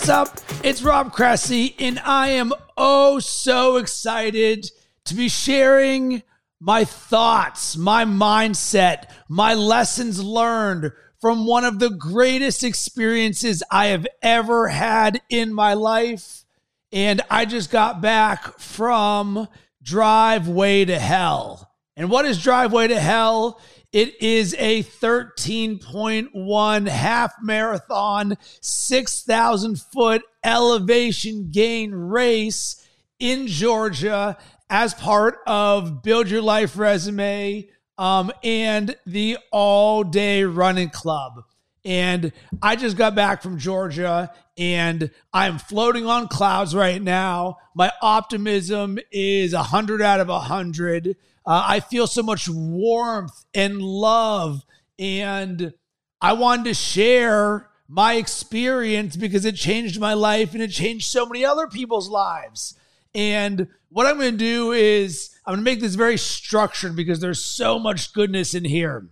What's up? It's Rob Cressy, and I am oh so excited to be sharing my thoughts, my mindset, my lessons learned from one of the greatest experiences I have ever had in my life. And I just got back from Driveway to Hell. And what is Driveway to Hell? It is a 13.1 half marathon, 6,000 foot elevation gain race in Georgia as part of Build Your Life Resume um, and the All Day Running Club. And I just got back from Georgia and I'm floating on clouds right now. My optimism is 100 out of 100. Uh, I feel so much warmth and love. And I wanted to share my experience because it changed my life and it changed so many other people's lives. And what I'm going to do is I'm going to make this very structured because there's so much goodness in here.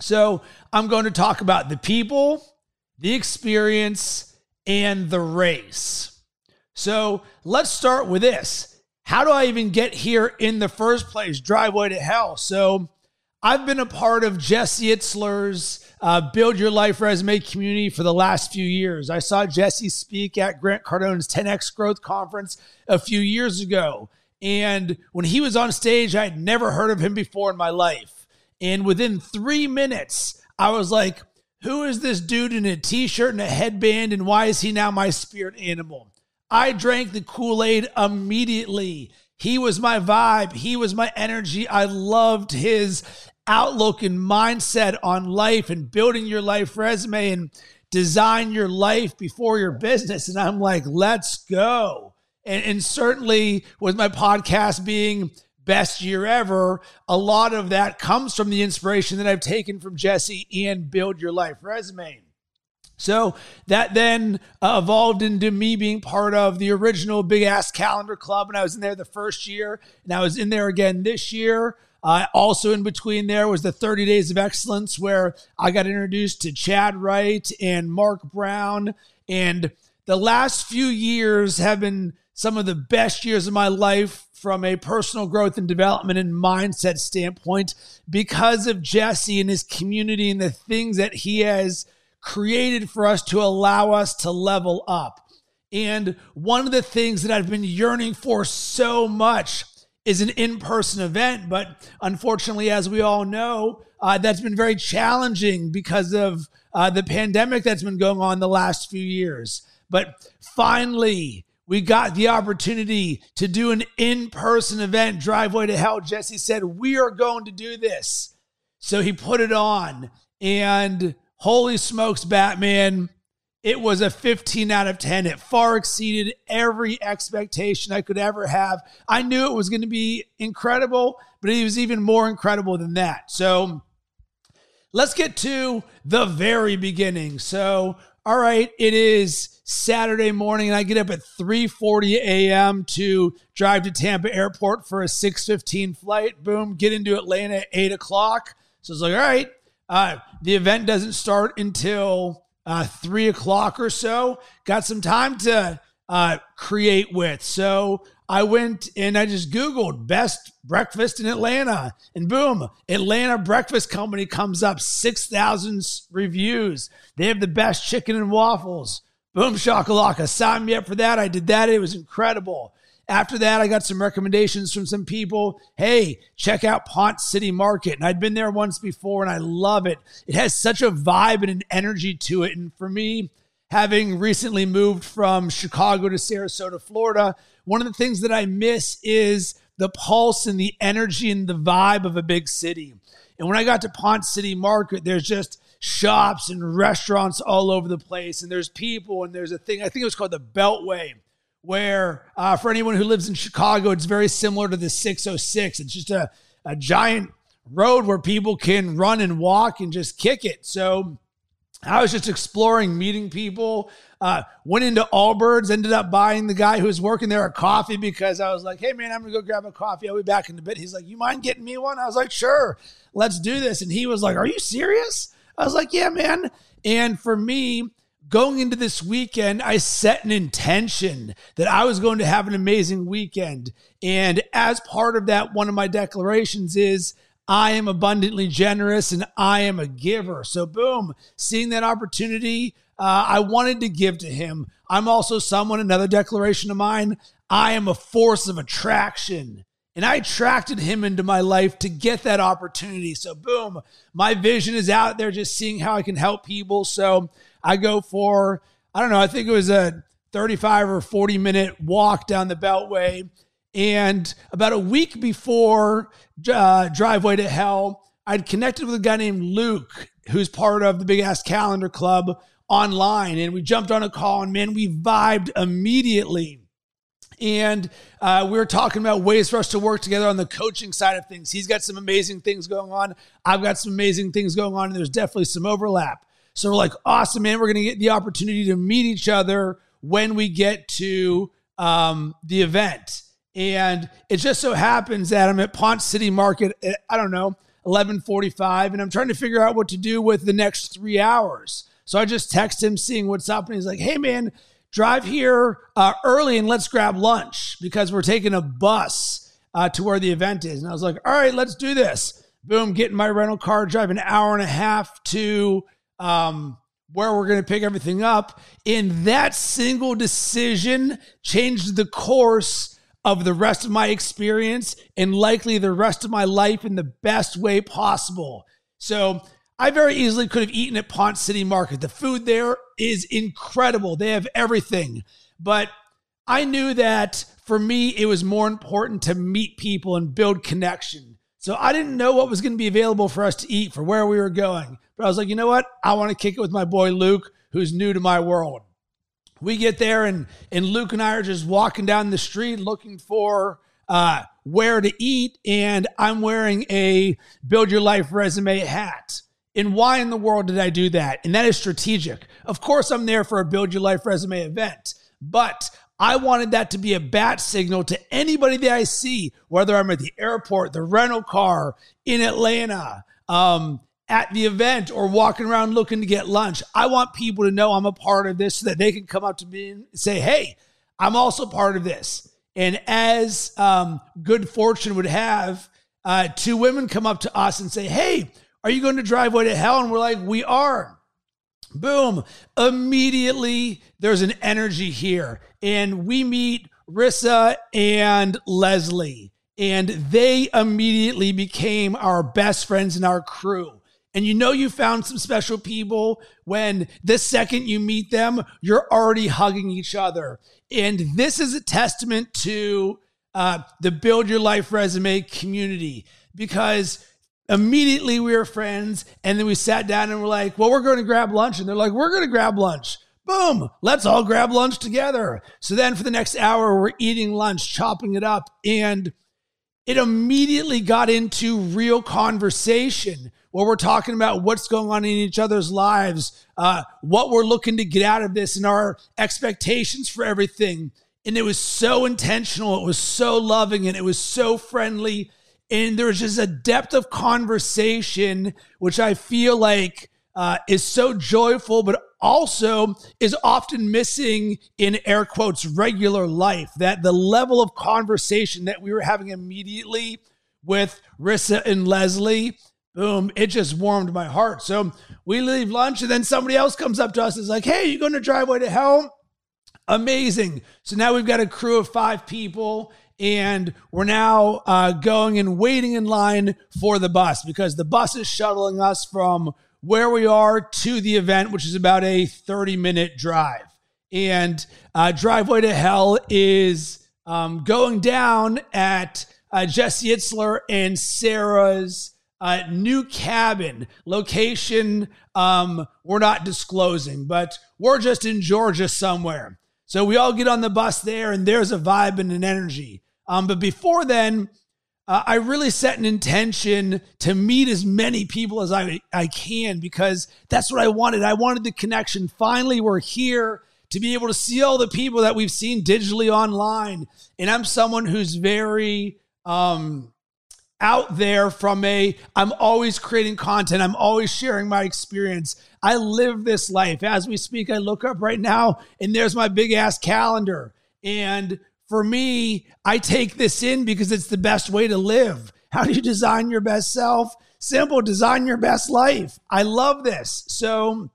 So I'm going to talk about the people, the experience, and the race. So let's start with this how do I even get here in the first place? Driveway to hell. So I've been a part of Jesse Itzler's uh, Build Your Life Resume community for the last few years. I saw Jesse speak at Grant Cardone's 10X Growth Conference a few years ago. And when he was on stage, I had never heard of him before in my life. And within three minutes, I was like, who is this dude in a t shirt and a headband? And why is he now my spirit animal? I drank the Kool Aid immediately. He was my vibe. He was my energy. I loved his outlook and mindset on life and building your life resume and design your life before your business. And I'm like, let's go. And, and certainly with my podcast being best year ever, a lot of that comes from the inspiration that I've taken from Jesse and Build Your Life Resume. So that then uh, evolved into me being part of the original Big Ass Calendar Club. And I was in there the first year, and I was in there again this year. Uh, also, in between there was the 30 Days of Excellence, where I got introduced to Chad Wright and Mark Brown. And the last few years have been some of the best years of my life from a personal growth and development and mindset standpoint because of Jesse and his community and the things that he has created for us to allow us to level up. And one of the things that I've been yearning for so much is an in person event. But unfortunately, as we all know, uh, that's been very challenging because of uh, the pandemic that's been going on the last few years. But finally, we got the opportunity to do an in person event, Driveway to Hell. Jesse said, We are going to do this. So he put it on. And Holy smokes, Batman. It was a 15 out of 10. It far exceeded every expectation I could ever have. I knew it was going to be incredible, but it was even more incredible than that. So let's get to the very beginning. So, all right, it is Saturday morning, and I get up at 3:40 a.m. to drive to Tampa Airport for a 6:15 flight. Boom, get into Atlanta at 8 o'clock. So it's like, all right, uh, the event doesn't start until uh, three o'clock or so. Got some time to uh, create with. So I went and I just Googled best breakfast in Atlanta, and boom, Atlanta Breakfast Company comes up 6,000 reviews. They have the best chicken and waffles. Boom, shakalaka. Sign me up for that. I did that. It was incredible. After that, I got some recommendations from some people. Hey, check out Ponce City Market. And I'd been there once before and I love it. It has such a vibe and an energy to it. And for me, having recently moved from Chicago to Sarasota, Florida, one of the things that I miss is the pulse and the energy and the vibe of a big city. And when I got to Ponce City Market, there's just shops and restaurants all over the place. And there's people and there's a thing, I think it was called the Beltway where uh, for anyone who lives in Chicago, it's very similar to the 606. It's just a, a giant road where people can run and walk and just kick it. So I was just exploring, meeting people. Uh, went into Allbirds, ended up buying the guy who was working there a coffee because I was like, hey, man, I'm going to go grab a coffee. I'll be back in a bit. He's like, you mind getting me one? I was like, sure, let's do this. And he was like, are you serious? I was like, yeah, man. And for me, going into this weekend, I set an intention that I was going to have an amazing weekend. And as part of that, one of my declarations is I am abundantly generous and I am a giver. So, boom, seeing that opportunity, uh, I wanted to give to him. I'm also someone, another declaration of mine, I am a force of attraction. And I attracted him into my life to get that opportunity. So, boom, my vision is out there just seeing how I can help people. So, I go for, I don't know, I think it was a 35 or 40 minute walk down the Beltway. And about a week before uh, Driveway to Hell, I'd connected with a guy named Luke, who's part of the Big Ass Calendar Club online. And we jumped on a call, and man, we vibed immediately. And uh, we were talking about ways for us to work together on the coaching side of things. He's got some amazing things going on. I've got some amazing things going on, and there's definitely some overlap. So we're like, awesome, man. We're going to get the opportunity to meet each other when we get to um, the event. And it just so happens that I'm at Ponce City Market at, I don't know, 1145, and I'm trying to figure out what to do with the next three hours. So I just text him, seeing what's up, and he's like, hey, man, drive here uh, early and let's grab lunch because we're taking a bus uh, to where the event is. And I was like, all right, let's do this. Boom, getting my rental car, drive an hour and a half to um, where we're going to pick everything up. And that single decision changed the course of the rest of my experience and likely the rest of my life in the best way possible. So I very easily could have eaten at Ponce City Market. The food there is incredible. They have everything. But I knew that for me, it was more important to meet people and build connection. So I didn't know what was going to be available for us to eat for where we were going. But I was like, you know what? I want to kick it with my boy Luke, who's new to my world. We get there, and and Luke and I are just walking down the street looking for uh, where to eat, and I'm wearing a Build Your Life resume hat. And why in the world did I do that? And that is strategic. Of course, I'm there for a Build Your Life resume event, but I wanted that to be a bat signal to anybody that I see, whether I'm at the airport, the rental car, in Atlanta, um, at the event or walking around looking to get lunch. I want people to know I'm a part of this so that they can come up to me and say, hey, I'm also part of this. And as um, good fortune would have, uh, two women come up to us and say, hey, are you going to driveway to hell? And we're like, we are. Boom. Immediately, there's an energy here. And we meet Rissa and Leslie. And they immediately became our best friends in our crew. And you know you found some special people when the second you meet them, you're already hugging each other. And this is a testament to uh, the Build Your Life Resume community because immediately we were friends. And then we sat down and we're like, well, we're going to grab lunch. And they're like, we're going to grab lunch. Boom, let's all grab lunch together. So then for the next hour, we're eating lunch, chopping it up. And it immediately got into real conversation where we're talking about what's going on in each other's lives, uh, what we're looking to get out of this, and our expectations for everything. And it was so intentional, it was so loving, and it was so friendly. And there was just a depth of conversation, which I feel like uh, is so joyful, but also is often missing in air quotes regular life. That the level of conversation that we were having immediately with Rissa and Leslie boom, it just warmed my heart. So we leave lunch, and then somebody else comes up to us and is like, hey, you going to driveway to hell? Amazing. So now we've got a crew of five people, and we're now uh, going and waiting in line for the bus because the bus is shuttling us from where we are to the event, which is about a 30 minute drive. And uh, driveway to hell is um, going down at uh, Jesse Itzler and Sara's uh, new cabin location. Um, we're not disclosing, but we're just in Georgia somewhere. So we all get on the bus there, and there's a vibe and an energy. Um, but before then, uh, I really set an intention to meet as many people as I, I can because that's what I wanted. I wanted the connection. Finally, we're here to be able to see all the people that we've seen digitally online. And I'm someone who's very um, out there from a I'm always creating content, I'm always sharing my experience. I live this life. As we speak, I look up right now and there's my big ass calendar. And for me, I take this in because it's the best way to live. How do you design your best self? Simple, design your best life. I love this. So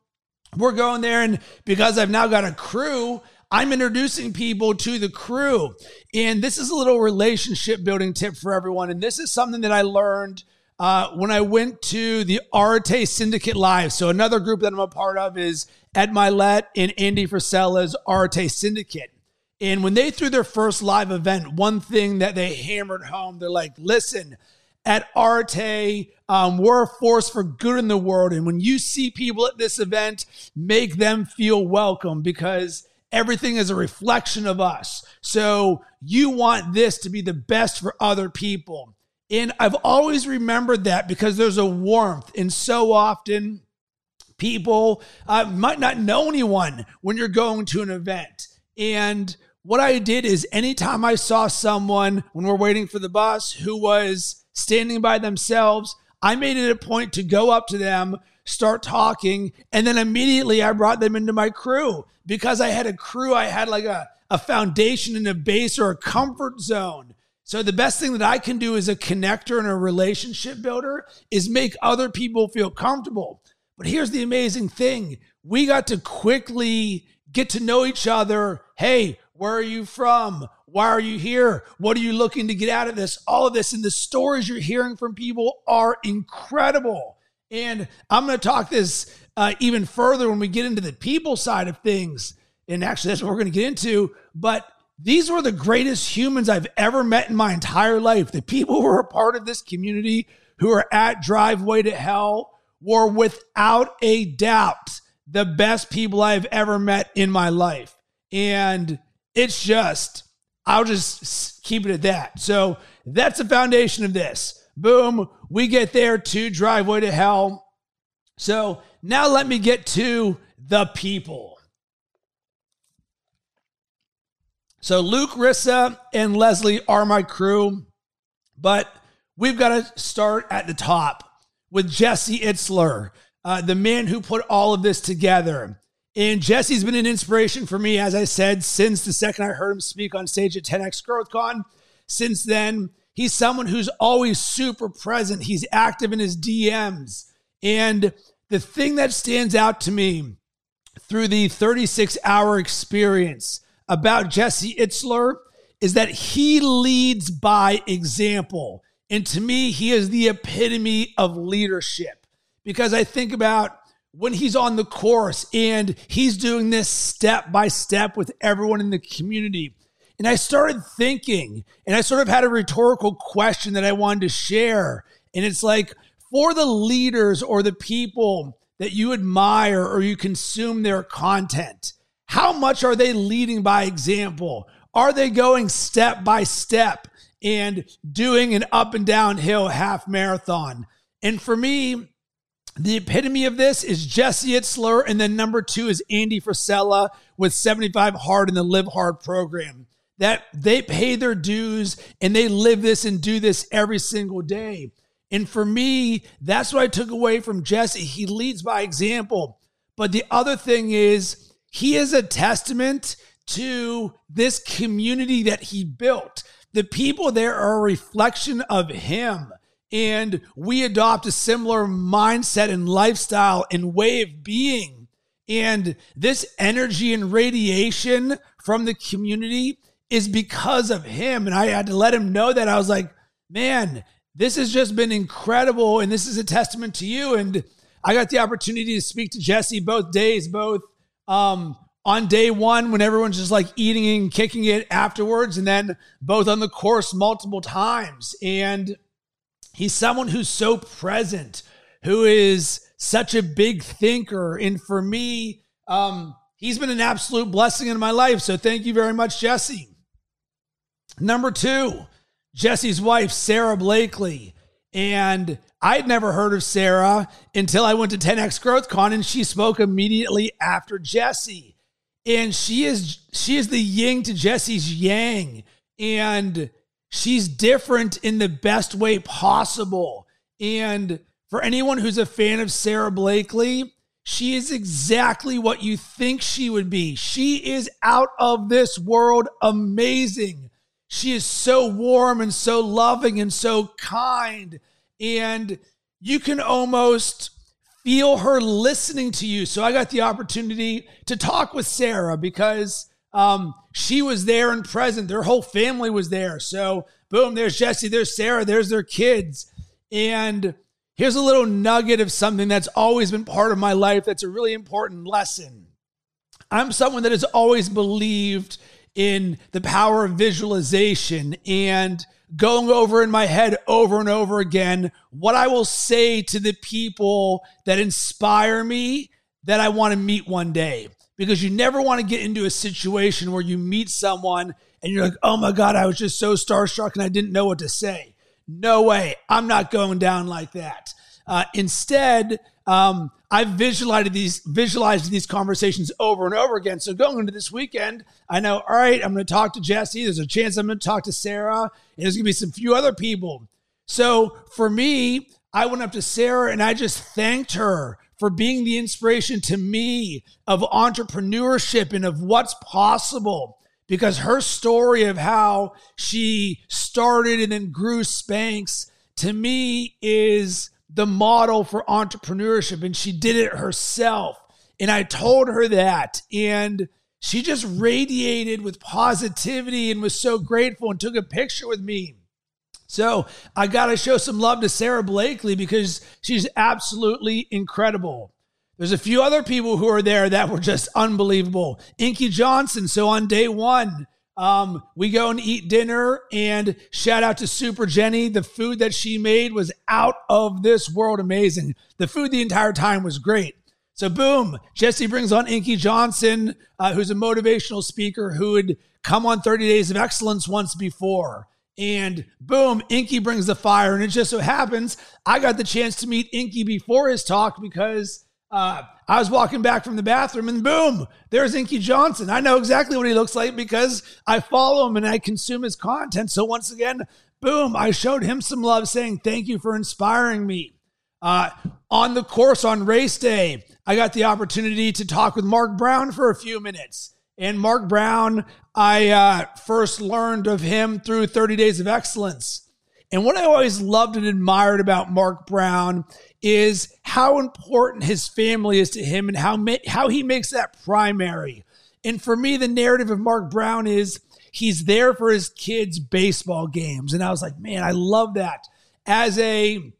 we're going there. And because I've now got a crew, I'm introducing people to the crew. And this is a little relationship building tip for everyone. And this is something that I learned uh, when I went to the Arete Syndicate Live. So another group that I'm a part of is Ed Mylett and Andy Frisella's Arete Syndicate. And when they threw their first live event, one thing that they hammered home, they're like, listen, at Arete, um, we're a force for good in the world. And when you see people at this event, make them feel welcome because everything is a reflection of us. So you want this to be the best for other people. And I've always remembered that because there's a warmth. And so often people uh, might not know anyone when you're going to an event. And what I did is anytime I saw someone when we're waiting for the bus who was standing by themselves, I made it a point to go up to them, start talking, and then immediately I brought them into my crew because I had a crew, I had like a, a foundation and a base or a comfort zone. So the best thing that I can do as a connector and a relationship builder is make other people feel comfortable. But here's the amazing thing. We got to quickly get to know each other. Hey, where are you from? Why are you here? What are you looking to get out of this? All of this. And the stories you're hearing from people are incredible. And I'm going to talk this uh, even further when we get into the people side of things. And actually, that's what we're going to get into. But these were the greatest humans I've ever met in my entire life. The people who are a part of this community who are at Driveway to Hell were without a doubt the best people I've ever met in my life. And it's just, I'll just keep it at that. So that's the foundation of this. Boom, we get there to driveway to hell. So now let me get to the people. So Luke, Rissa, and Leslie are my crew, but we've got to start at the top with Jesse Itzler, uh, the man who put all of this together. And Jesse's been an inspiration for me, as I said, since the second I heard him speak on stage at 10X GrowthCon. Since then, he's someone who's always super present. He's active in his DMs. And the thing that stands out to me through the 36 hour experience about Jesse Itzler is that he leads by example. And to me, he is the epitome of leadership because I think about when he's on the course and he's doing this step by step with everyone in the community. And I started thinking, and I sort of had a rhetorical question that I wanted to share. And it's like, for the leaders or the people that you admire or you consume their content, how much are they leading by example? Are they going step by step and doing an up and down hill half marathon? And for me, the epitome of this is Jesse Itzler, and then number two is Andy Frisella with 75 Hard in the Live Hard program. That they pay their dues and they live this and do this every single day. And for me, that's what I took away from Jesse. He leads by example. But the other thing is, he is a testament to this community that he built. The people there are a reflection of him and we adopt a similar mindset and lifestyle and way of being. And this energy and radiation from the community is because of him. And I had to let him know that. I was like, man, this has just been incredible. And this is a testament to you. And I got the opportunity to speak to Jesse both days, both um, on day one when everyone's just like eating and kicking it afterwards, and then both on the course multiple times. And He's someone who's so present, who is such a big thinker. And for me, um, he's been an absolute blessing in my life. So thank you very much, Jesse. Number two, Jesse's wife, Sara Blakely. And I'd never heard of Sara until I went to 10X Growth Con and she spoke immediately after Jesse. And she is she is the yin to Jesse's yang. And she's different in the best way possible. And for anyone who's a fan of Sara Blakely, she is exactly what you think she would be. She is out of this world amazing. She is so warm and so loving and so kind. And you can almost feel her listening to you. So I got the opportunity to talk with Sara because um, she was there and present. Their whole family was there. So, boom, there's Jesse, there's Sara, there's their kids. And Here's a little nugget of something that's always been part of my life that's a really important lesson. I'm someone that has always believed in the power of visualization and going over in my head over and over again what I will say to the people that inspire me that I want to meet one day. Because you never want to get into a situation where you meet someone and you're like, oh my God, I was just so starstruck and I didn't know what to say. No way. I'm not going down like that. Uh, instead, um, I've visualized these visualized these conversations over and over again. So going into this weekend, I know, all right, I'm going to talk to Jesse. There's a chance I'm going to talk to Sara, And there's going to be some few other people. So for me, I went up to Sara and I just thanked her for being the inspiration to me of entrepreneurship and of what's possible because her story of how she started and then grew Spanx to me is the model for entrepreneurship and she did it herself. And I told her that and she just radiated with positivity and was so grateful and took a picture with me. So I got to show some love to Sara Blakely because she's absolutely incredible. There's a few other people who are there that were just unbelievable. Inky Johnson. So on day one, um, we go and eat dinner, and shout out to Super Jenny. The food that she made was out of this world amazing. The food the entire time was great. So, boom, Jesse brings on Inky Johnson, uh, who's a motivational speaker who had come on 30 Days of Excellence once before. And boom, Inky brings the fire. And it just so happens I got the chance to meet Inky before his talk because uh, I was walking back from the bathroom and boom, there's Inky Johnson. I know exactly what he looks like because I follow him and I consume his content. So once again, boom, I showed him some love saying, thank you for inspiring me. Uh, on the course on race day, I got the opportunity to talk with Mark Brown for a few minutes. And Mark Brown, I uh, first learned of him through 30 Days of Excellence. And what I always loved and admired about Mark Brown is how important his family is to him and how ma- how he makes that primary. And for me, the narrative of Mark Brown is he's there for his kids' baseball games, and I was like, man, I love that. As a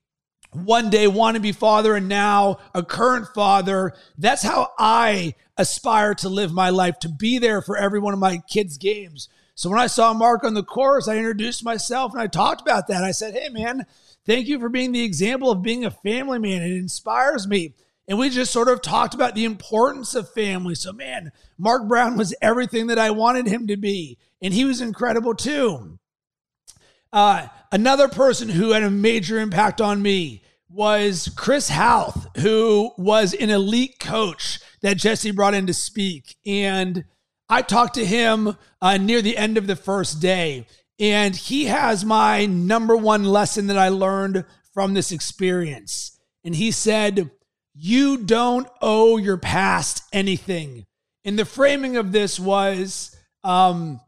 one day wannabe father and now a current father, that's how I aspire to live my life to be there for every one of my kids' games. So when I saw Mark on the course, I introduced myself and I talked about that. I said, Hey, man, thank you for being the example of being a family man. It inspires me. And we just sort of talked about the importance of family. So, man, Mark Brown was everything that I wanted him to be. And he was incredible too. Uh, another person who had a major impact on me was Chris Hauth, who was an elite coach that Jesse brought in to speak. And I talked to him uh, near the end of the first day, and he has my number one lesson that I learned from this experience. And he said, You don't owe your past anything. And the framing of this was um,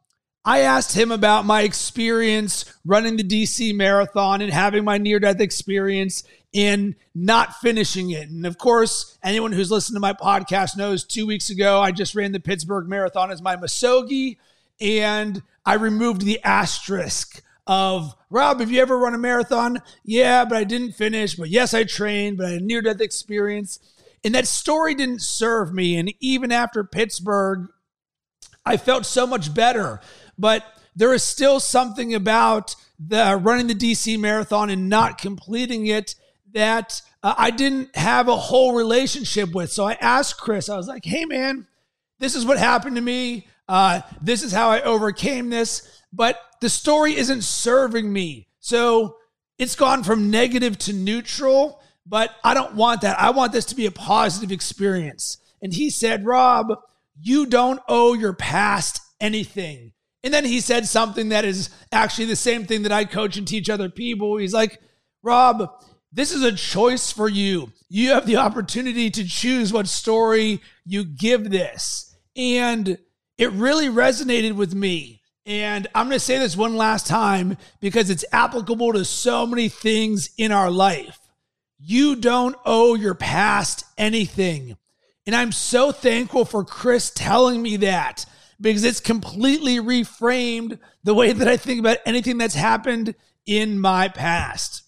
I asked him about my experience running the DC marathon and having my near death experience in not finishing it. And of course, anyone who's listened to my podcast knows two weeks ago, I just ran the Pittsburgh Marathon as my Misogi, and I removed the asterisk of Rob, have you ever run a marathon? Yeah, but I didn't finish. But yes, I trained, but I had near death experience. And that story didn't serve me. And even after Pittsburgh, I felt so much better. But there is still something about the running the DC marathon and not completing it that uh, I didn't have a whole relationship with. So I asked Chris, I was like, hey, man, this is what happened to me. Uh, this is how I overcame this. But the story isn't serving me. So it's gone from negative to neutral, but I don't want that. I want this to be a positive experience. And he said, Rob, you don't owe your past anything. And then he said something that is actually the same thing that I coach and teach other people. He's like, Rob, this is a choice for you. You have the opportunity to choose what story you give this. And it really resonated with me. And I'm going to say this one last time because it's applicable to so many things in our life. You don't owe your past anything. And I'm so thankful for Chris telling me that because it's completely reframed the way that I think about anything that's happened in my past.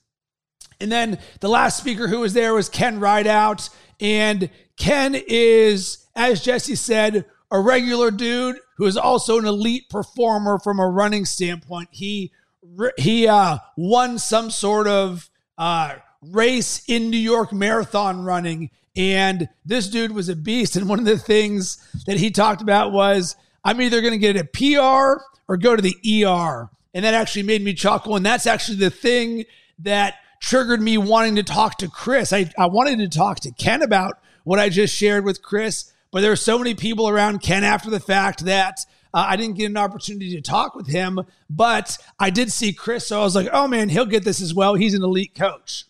And then the last speaker who was there was Ken Rideout. And Ken is, as Jesse said, a regular dude who is also an elite performer from a running standpoint. He he uh, won some sort of uh, race in New York marathon running, and this dude was a beast. And one of the things that he talked about was, "I'm either going to get a PR or go to the ER," and that actually made me chuckle. And that's actually the thing that triggered me wanting to talk to Chris. I, I wanted to talk to Ken about what I just shared with Chris but there are so many people around Ken after the fact that uh, I didn't get an opportunity to talk with him, but I did see Chris. So I was like, oh man, he'll get this as well. He's an elite coach.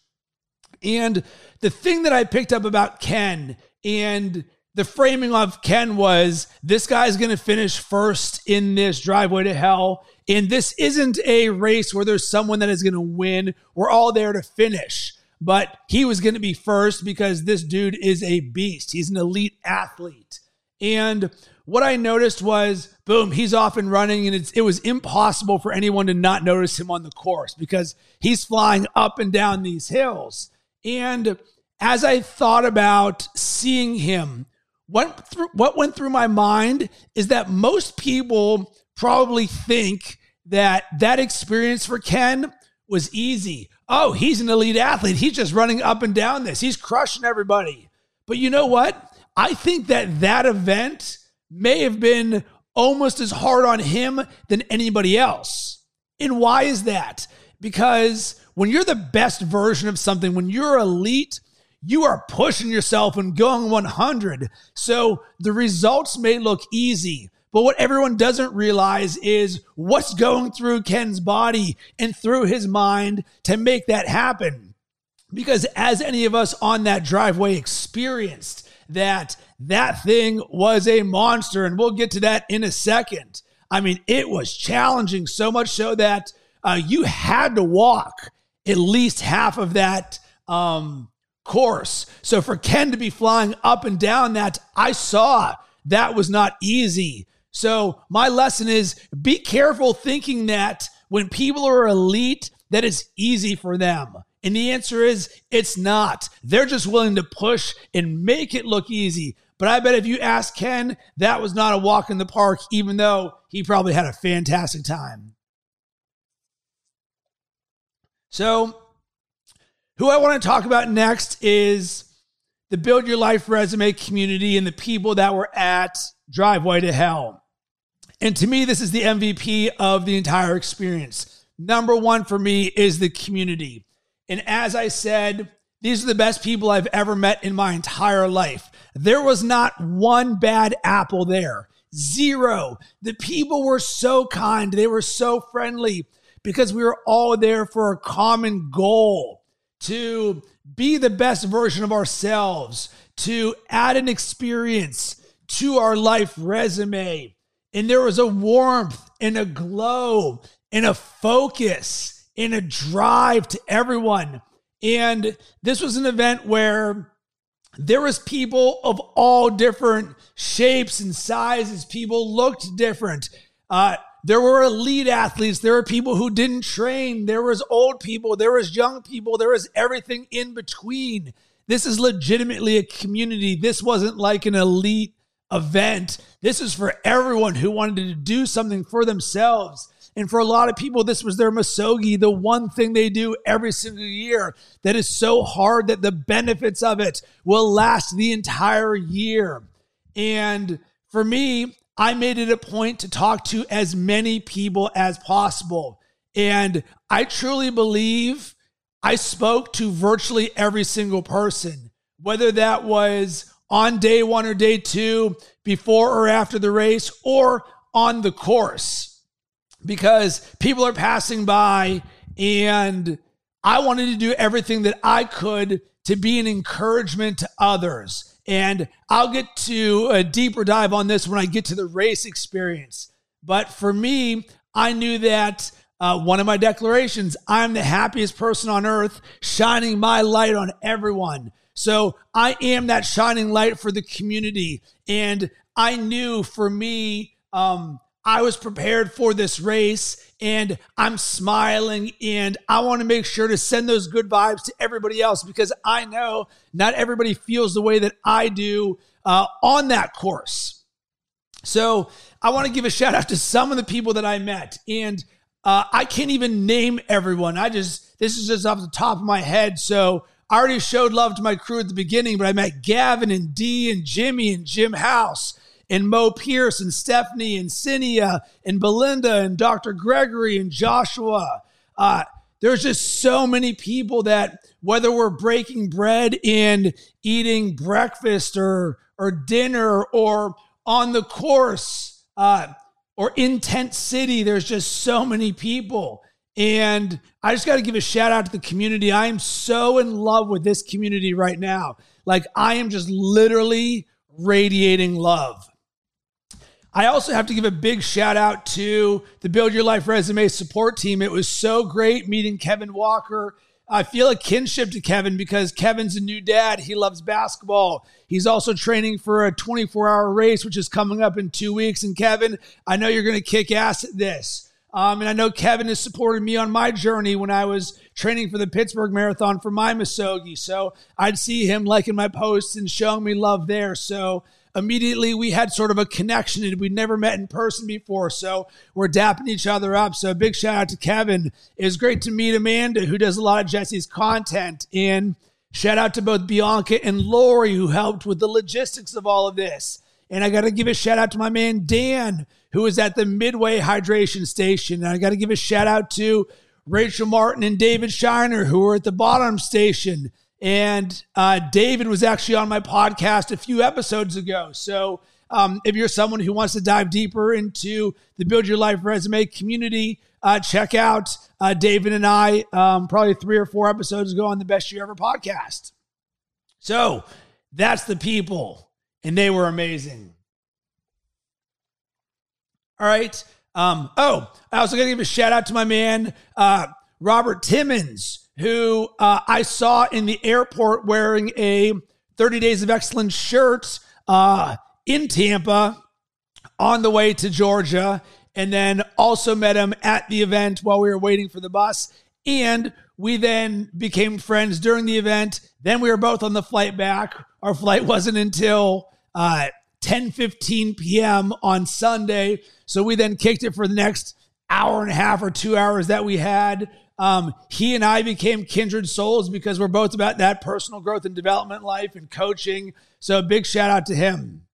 And the thing that I picked up about Ken and the framing of Ken was this guy's going to finish first in this driveway to hell. And this isn't a race where there's someone that is going to win. We're all there to finish but he was going to be first because this dude is a beast. He's an elite athlete. And what I noticed was, boom, he's off and running, and it was impossible for anyone to not notice him on the course because he's flying up and down these hills. And as I thought about seeing him, what, through, what went through my mind is that most people probably think that that experience for Ken was easy oh, he's an elite athlete. He's just running up and down this. He's crushing everybody. But you know what? I think that that event may have been almost as hard on him than anybody else. And why is that? Because when you're the best version of something, when you're elite, you are pushing yourself and going 100. So the results may look easy, but what everyone doesn't realize is what's going through Ken's body and through his mind to make that happen. Because as any of us on that driveway experienced, that that thing was a monster. And we'll get to that in a second. I mean, it was challenging so much so that uh, you had to walk at least half of that um, course. So for Ken to be flying up and down that, I saw that was not easy. So my lesson is be careful thinking that when people are elite, that it's easy for them. And the answer is it's not. They're just willing to push and make it look easy. But I bet if you ask Ken, that was not a walk in the park, even though he probably had a fantastic time. So, who I want to talk about next is the Build Your Life resume community and the people that were at Driveway to Hell. And to me, this is the MVP of the entire experience. Number one for me is the community. And as I said, these are the best people I've ever met in my entire life. There was not one bad apple there. Zero. The people were so kind. They were so friendly because we were all there for a common goal to be the best version of ourselves, to add an experience to our life resume, and there was a warmth and a glow and a focus and a drive to everyone. And this was an event where there was people of all different shapes and sizes. People looked different. Uh, there were elite athletes. There were people who didn't train. There was old people. There was young people. There was everything in between. This is legitimately a community. This wasn't like an elite event. This is for everyone who wanted to do something for themselves. And for a lot of people, this was their misogi, the one thing they do every single year that is so hard that the benefits of it will last the entire year. And for me, I made it a point to talk to as many people as possible. And I truly believe I spoke to virtually every single person, whether that was on day one or day two, before or after the race, or on the course. because people are passing by and I wanted to do everything that I could to be an encouragement to others. And I'll get to a deeper dive on this when I get to the race experience. But for me, I knew that uh, one of my declarations I'm the happiest person on earth, shining my light on everyone. So I am that shining light for the community. And I knew for me, um, I was prepared for this race and I'm smiling and I want to make sure to send those good vibes to everybody else because I know not everybody feels the way that I do uh, on that course. So I want to give a shout out to some of the people that I met and uh, I can't even name everyone. I just, this is just off the top of my head. So I already showed love to my crew at the beginning, but I met Gavin and Dee and Jimmy and Jim House and Mo Pierce and Stephanie and Cinia and Belinda and Dr. Gregory and Joshua. Uh, there's just so many people that whether we're breaking bread and eating breakfast or or dinner or on the course uh, or in tent city, there's just so many people. And I just got to give a shout out to the community. I am so in love with this community right now. Like I am just literally radiating love. I also have to give a big shout out to the Build Your Life Resume support team. It was so great meeting Kevin Walker. I feel a kinship to Kevin because Kevin's a new dad. He loves basketball. He's also training for a 24 hour race, which is coming up in two weeks. And Kevin, I know you're going to kick ass at this. Um, and I know Kevin has supported me on my journey when I was training for the Pittsburgh Marathon for my Misogi. So I'd see him liking my posts and showing me love there. So immediately we had sort of a connection and we'd never met in person before. So we're dapping each other up. So big shout out to Kevin. It was great to meet Amanda, who does a lot of Jesse's content. And shout out to both Bianca and Lori, who helped with the logistics of all of this. And I got to give a shout out to my man Dan, who was at the Midway Hydration Station. And I got to give a shout out to Rachel Martin and David Shiner, who were at the bottom station. And uh, David was actually on my podcast a few episodes ago. So um, if you're someone who wants to dive deeper into the Build Your Life Resume community, uh, check out uh, David and I um, probably three or four episodes ago on the Best Year Ever podcast. So that's the people, and they were amazing. All right. Um, oh, I also got to give a shout out to my man, uh, Robert Timmons who uh, I saw in the airport wearing a 30 Days of Excellence shirt uh, in Tampa on the way to Georgia. And then also met him at the event while we were waiting for the bus. And we then became friends during the event. Then we were both on the flight back. Our flight wasn't until uh, 10 15 p.m. on Sunday. So we then kicked it for the next hour and a half or two hours that we had. Um, he and I became kindred souls because we're both about that personal growth and development life and coaching. So big shout out to him.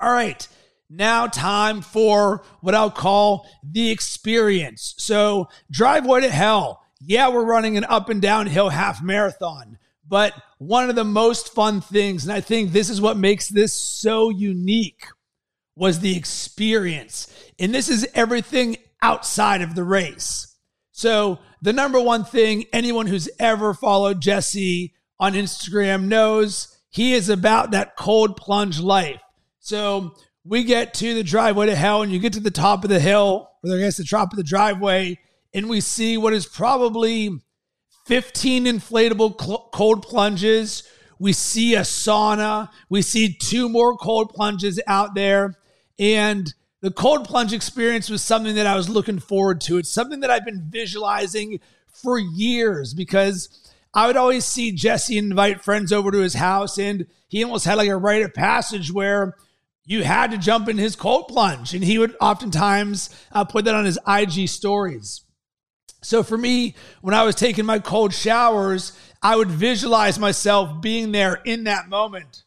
All right. Now, time for what I'll call the experience. So, driveway to hell. Yeah, we're running an up and downhill half marathon, but one of the most fun things, and I think this is what makes this so unique, was the experience. And this is everything outside of the race. So, the number one thing anyone who's ever followed Jesse on Instagram knows he is about that cold plunge life. So, we get to the driveway to hell, and you get to the top of the hill, or I guess the top of the driveway, and we see what is probably 15 inflatable cl- cold plunges. We see a sauna. We see two more cold plunges out there. And the cold plunge experience was something that I was looking forward to. It's something that I've been visualizing for years because I would always see Jesse invite friends over to his house, and he almost had like a rite of passage where you had to jump in his cold plunge, and he would oftentimes uh, put that on his IG stories. So for me, when I was taking my cold showers, I would visualize myself being there in that moment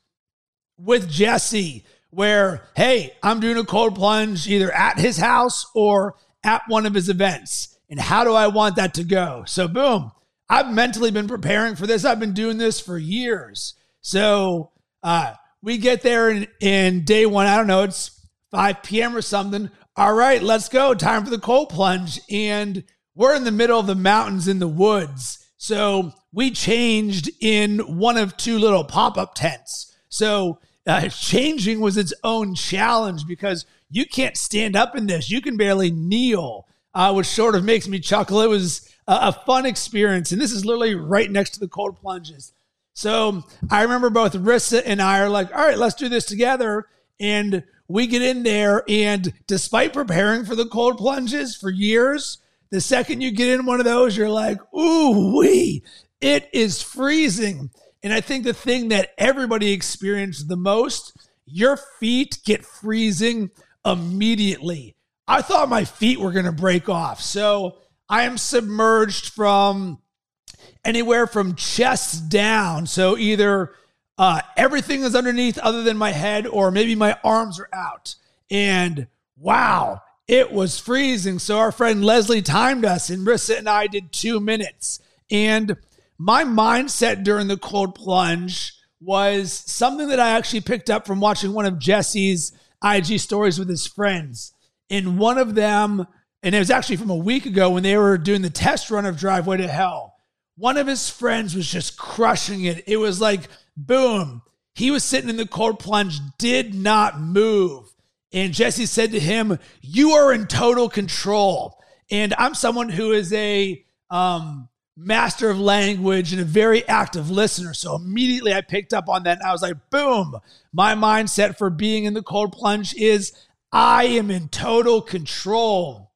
with Jesse where, hey, I'm doing a cold plunge either at his house or at one of his events. And how do I want that to go? So, boom, I've mentally been preparing for this. I've been doing this for years. So, uh, we get there in, in day one, I don't know, it's 5 p.m. or something. all right, let's go. Time for the cold plunge. And we're in the middle of the mountains in the woods. So we changed in one of two little pop up tents. So uh, changing was its own challenge because you can't stand up in this. You can barely kneel, uh, which sort of makes me chuckle. It was a, a fun experience. And this is literally right next to the cold plunges. So I remember both Rissa and I are like, all right, let's do this together. And we get in there, and despite preparing for the cold plunges for years, the second you get in one of those, you're like, ooh, wee, it is freezing. And I think the thing that everybody experienced the most, your feet get freezing immediately. I thought my feet were going to break off. So I am submerged from anywhere from chest down. So either uh, everything is underneath other than my head, or maybe my arms are out. And wow, it was freezing. So our friend Leslie timed us, and Rissa and I did two minutes. And my mindset during the cold plunge was something that I actually picked up from watching one of Jesse's IG stories with his friends. And one of them, and it was actually from a week ago when they were doing the test run of Driveway to Hell. One of his friends was just crushing it. It was like Boom. He was sitting in the cold plunge, did not move. And Jesse said to him, You are in total control. And I'm someone who is a um, master of language and a very active listener. So immediately I picked up on that and I was like, Boom. My mindset for being in the cold plunge is I am in total control.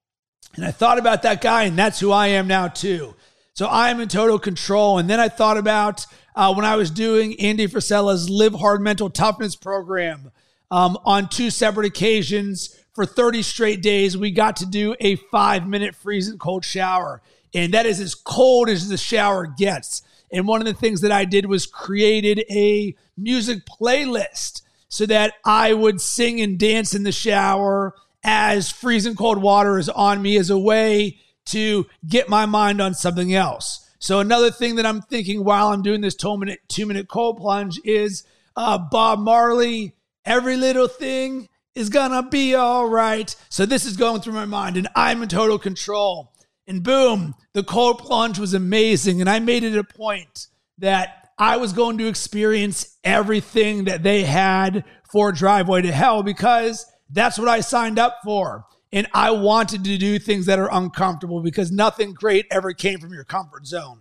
And I thought about that guy, and that's who I am now, too. So I am in total control. And then I thought about uh, when I was doing Andy Frisella's Live Hard Mental Toughness program um, on two separate occasions for 30 straight days. We got to do a five minute freezing cold shower. And that is as cold as the shower gets. And one of the things that I did was created a music playlist so that I would sing and dance in the shower as freezing cold water is on me as a way to get my mind on something else. So another thing that I'm thinking while I'm doing this two minute two minute cold plunge is uh, Bob Marley. Every little thing is gonna be all right. So this is going through my mind, and I'm in total control. And boom, the cold plunge was amazing, and I made it a point that I was going to experience everything that they had for Driveway to Hell because that's what I signed up for. And I wanted to do things that are uncomfortable because nothing great ever came from your comfort zone.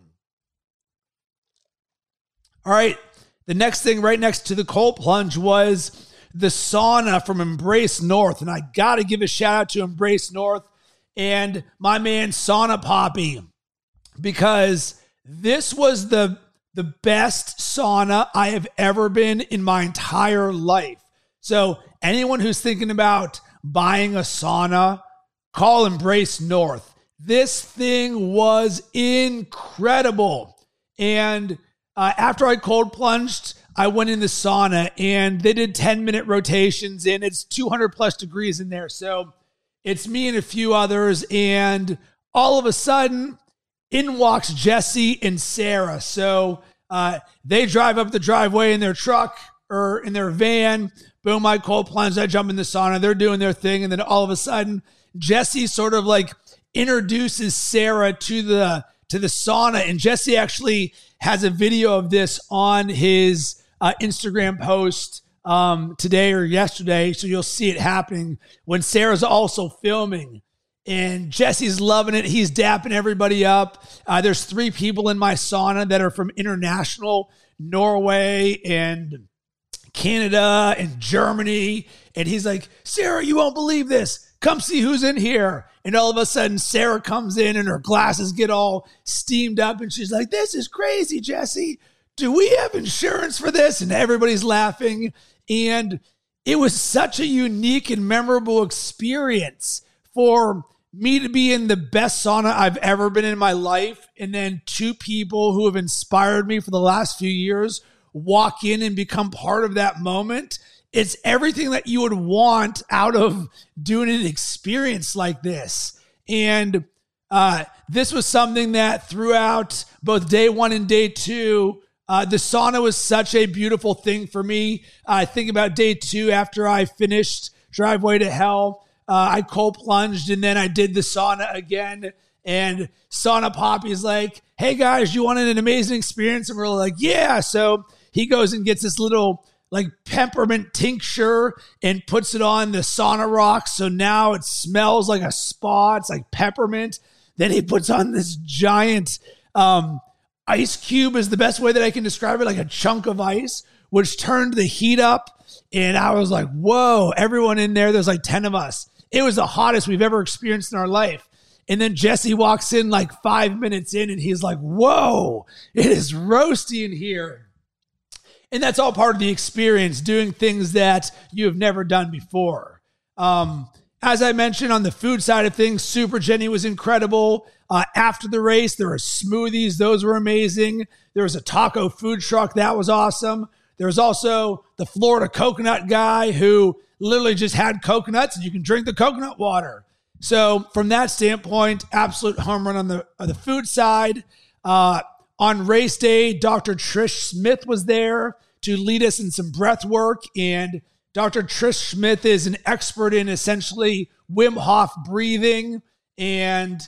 All right. The next thing right next to the cold plunge was the sauna from Embrace North. And I got to give a shout out to Embrace North and my man Sauna Poppy because this was the the best sauna I have ever been in my entire life. So, anyone who's thinking about buying a sauna, call Embrace North. This thing was incredible. And uh, after I cold plunged, I went in the sauna and they did 10 minute rotations and it's 200 plus degrees in there. So it's me and a few others. And all of a sudden, in walks Jesse and Sara. So uh, they drive up the driveway in their truck or in their van. Boom, I cold plunge. I jump in the sauna. They're doing their thing. And then all of a sudden, Jesse sort of like introduces Sara to the to the sauna. And Jesse actually has a video of this on his uh, Instagram post um, today or yesterday. So you'll see it happening when Sara's also filming. And Jesse's loving it. He's dapping everybody up. Uh, there's three people in my sauna that are from international Norway and Canada and Germany. And he's like, Sara, you won't believe this. Come see who's in here. And all of a sudden, Sara comes in and her glasses get all steamed up. And she's like, This is crazy, Jesse. Do we have insurance for this? And everybody's laughing. And it was such a unique and memorable experience for me to be in the best sauna I've ever been in my life. And then two people who have inspired me for the last few years walk in and become part of that moment. It's everything that you would want out of doing an experience like this. And uh, this was something that throughout both day one and day two, uh, the sauna was such a beautiful thing for me. I think about day two after I finished Driveway to Hell. uh, I cold plunged and then I did the sauna again. And Sauna Poppy's like, hey guys, you wanted an amazing experience? And we're like, yeah. So he goes and gets this little like peppermint tincture and puts it on the sauna rock. So now it smells like a spa. It's like peppermint. Then he puts on this giant um, ice cube, is the best way that I can describe it, like a chunk of ice, which turned the heat up. And I was like, whoa, everyone in there, there's like 10 of us. It was the hottest we've ever experienced in our life. And then Jesse walks in like five minutes in and he's like, whoa, it is roasty in here. And that's all part of the experience, doing things that you have never done before. Um, as I mentioned on the food side of things, Super Jenny was incredible. Uh, after the race, there were smoothies, those were amazing. There was a taco food truck, that was awesome. There was also the Florida coconut guy who literally just had coconuts and you can drink the coconut water. So from that standpoint, absolute home run on the on the food side. Uh, on race day, Dr. Trish Smith was there to lead us in some breath work. And Dr. Trish Smith is an expert in essentially Wim Hof breathing. And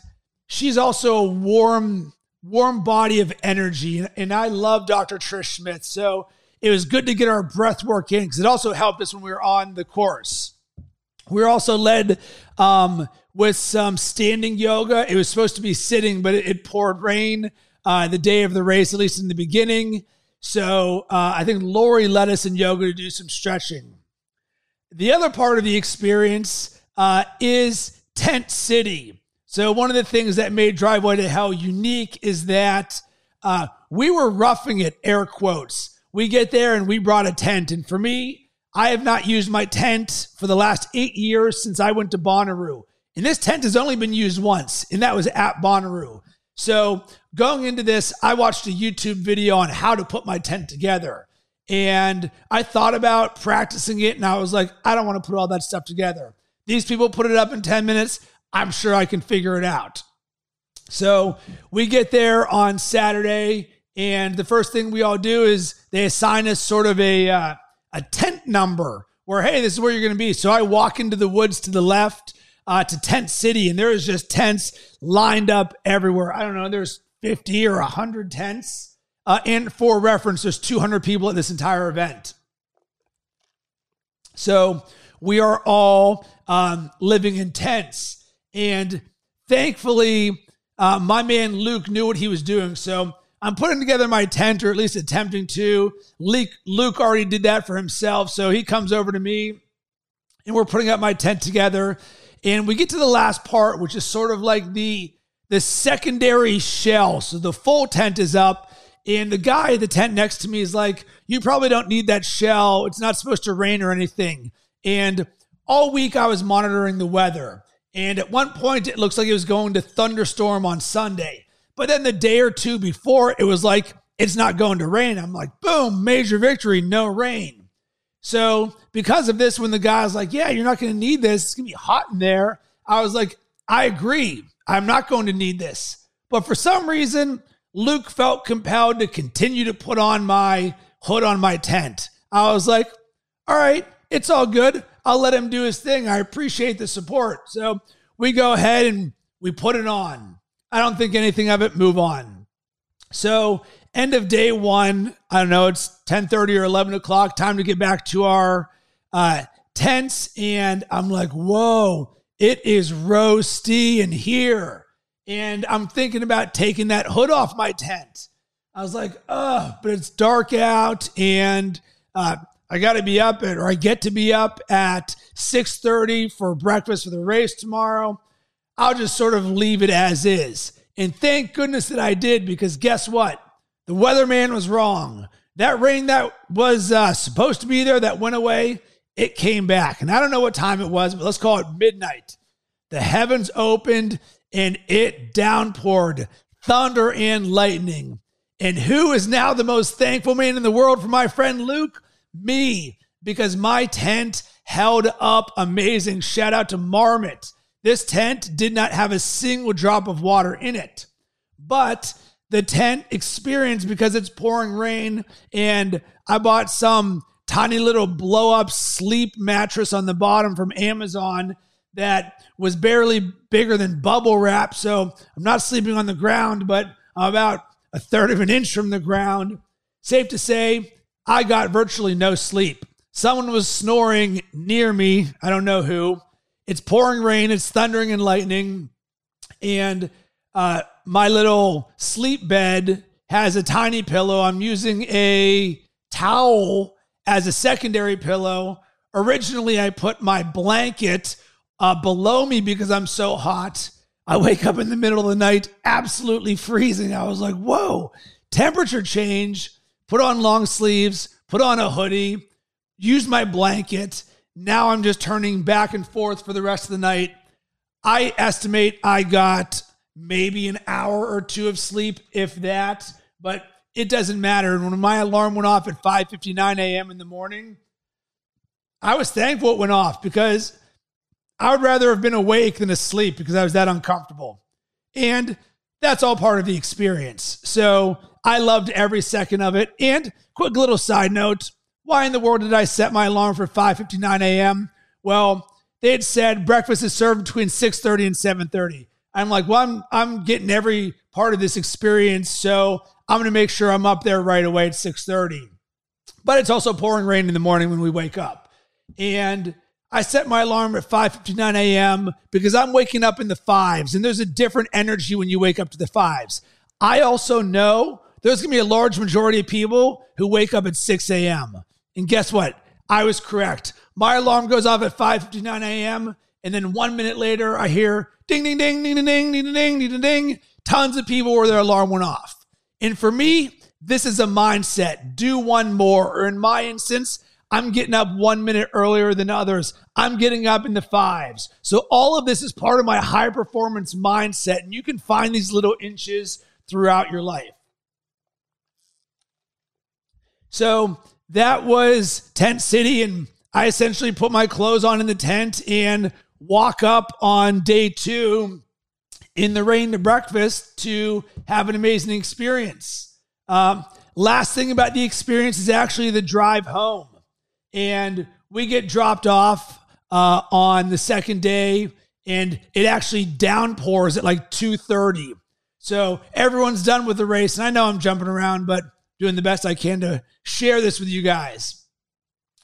she's also a warm, warm body of energy. And I love Dr. Trish Smith. So it was good to get our breath work in because it also helped us when we were on the course. We were also led um, with some standing yoga. It was supposed to be sitting, but it, it poured rain uh, the day of the race, at least in the beginning. So uh, I think Lori led us in yoga to do some stretching. The other part of the experience uh, is Tent City. So one of the things that made Driveway to Hell unique is that uh, we were roughing it, air quotes. We get there and we brought a tent. And for me, I have not used my tent for the last eight years since I went to Bonnaroo. And this tent has only been used once, and that was at Bonnaroo. So going into this, I watched a YouTube video on how to put my tent together. And I thought about practicing it, and I was like, I don't want to put all that stuff together. These people put it up in 10 minutes. I'm sure I can figure it out. So we get there on Saturday, and the first thing we all do is they assign us sort of a, uh, a tent number where, hey, this is where you're going to be. So I walk into the woods to the left uh, to Tent City, and there is just tents lined up everywhere. I don't know, there's 50 or 100 tents. Uh, and for reference, there's 200 people at this entire event. So we are all um, living in tents. And thankfully, uh, my man Luke knew what he was doing. So I'm putting together my tent, or at least attempting to. Luke, Luke already did that for himself. So he comes over to me, and we're putting up my tent together. And we get to the last part, which is sort of like the the secondary shell. So the full tent is up, and the guy at the tent next to me is like, "You probably don't need that shell. It's not supposed to rain or anything." And all week I was monitoring the weather, and at one point it looks like it was going to thunderstorm on Sunday. But then the day or two before, it was like it's not going to rain. I'm like, boom, major victory, no rain. So because of this, when the guy's like, "Yeah, you're not going to need this. It's going to be hot in there," I was like, "I agree. I'm not going to need this." But for some reason, Luke felt compelled to continue to put on my hood on my tent. I was like, "All right, it's all good. I'll let him do his thing. I appreciate the support." So we go ahead and we put it on. I don't think anything of it. Move on. So end of day one. I don't know. It's ten thirty or eleven o'clock. Time to get back to our uh, tents, and I'm like, whoa, it is roasty in here. And I'm thinking about taking that hood off my tent. I was like, oh, but it's dark out, and uh, I got to be up at, or I get to be up at 6:30 for breakfast for the race tomorrow. I'll just sort of leave it as is. And thank goodness that I did because guess what? The weatherman was wrong. That rain that was uh, supposed to be there that went away, it came back. And I don't know what time it was, but let's call it midnight. The heavens opened and it downpoured thunder and lightning. And who is now the most thankful man in the world for my friend Luke? Me, because my tent held up amazing. Shout out to Marmot. This tent did not have a single drop of water in it, but the tent experience because it's pouring rain. And I bought some tiny little blow up sleep mattress on the bottom from Amazon that was barely bigger than bubble wrap. So I'm not sleeping on the ground, but I'm about a third of an inch from the ground. Safe to say, I got virtually no sleep. Someone was snoring near me. I don't know who. It's pouring rain, it's thundering and lightning. And uh, my little sleep bed has a tiny pillow. I'm using a towel as a secondary pillow. Originally, I put my blanket uh, below me because I'm so hot. I wake up in the middle of the night absolutely freezing. I was like, whoa, temperature change. Put on long sleeves, put on a hoodie, use my blanket. Now I'm just turning back and forth for the rest of the night. I estimate I got maybe an hour or two of sleep, if that, but it doesn't matter. And when my alarm went off at 5:59 a.m. in the morning, I was thankful it went off because I would rather have been awake than asleep because I was that uncomfortable. And that's all part of the experience. So I loved every second of it. And quick little side note, why in the world did I set my alarm for 5:59 a.m.? Well, they had said breakfast is served between 6:30 and 7:30. I'm like, well, I'm I'm getting every part of this experience, so I'm going to make sure I'm up there right away at 6:30. But it's also pouring rain in the morning when we wake up. And I set my alarm at 5:59 a.m. because I'm waking up in the fives, and there's a different energy when you wake up to the fives. I also know there's going to be a large majority of people who wake up at 6 a.m. And guess what? I was correct. My alarm goes off at 5:59 a.m. and then one minute later, I hear ding, ding, ding, ding, ding, ding, ding, ding, ding, ding. Tons of people where their alarm went off. And for me, this is a mindset: do one more. Or in my instance, I'm getting up one minute earlier than others. I'm getting up in the fives. So all of this is part of my high performance mindset. And you can find these little inches throughout your life. So that was Tent City. And I essentially put my clothes on in the tent and walk up on day two in the rain to breakfast to have an amazing experience. Um, last thing about the experience is actually the drive home and we get dropped off uh, on the second day and it actually downpours at like 2.30 so everyone's done with the race and i know i'm jumping around but doing the best i can to share this with you guys.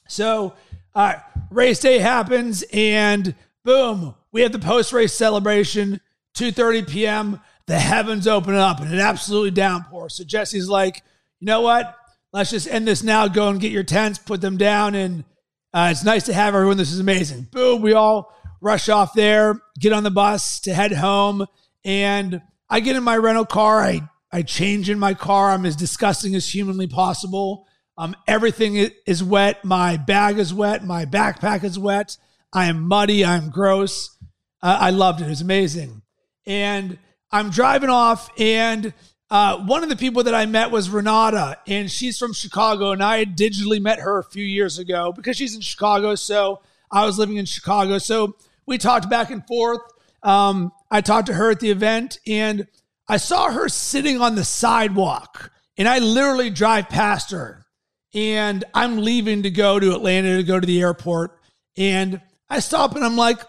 So uh, race day happens and boom we have the post-race celebration 2.30 p.m the heavens open up and it absolutely downpours. So jesse's like you know what let's just end this now. Go and get your tents, put them down, and uh, it's nice to have everyone. This is amazing. Boom, we all rush off there, get on the bus to head home, and I get in my rental car. I I change in my car. I'm as disgusting as humanly possible. Um, everything is wet. My bag is wet. My backpack is wet. I am muddy. I'm gross. Uh, I loved it. It was amazing. And I'm driving off, and uh, one of the people that I met was Renata, and she's from Chicago, and I had digitally met her a few years ago because she's in Chicago. So I was living in Chicago. So we talked back and forth. Um, I talked to her at the event, and I saw her sitting on the sidewalk, and I literally drive past her, and I'm leaving to go to Atlanta to go to the airport, and I stop and I'm like,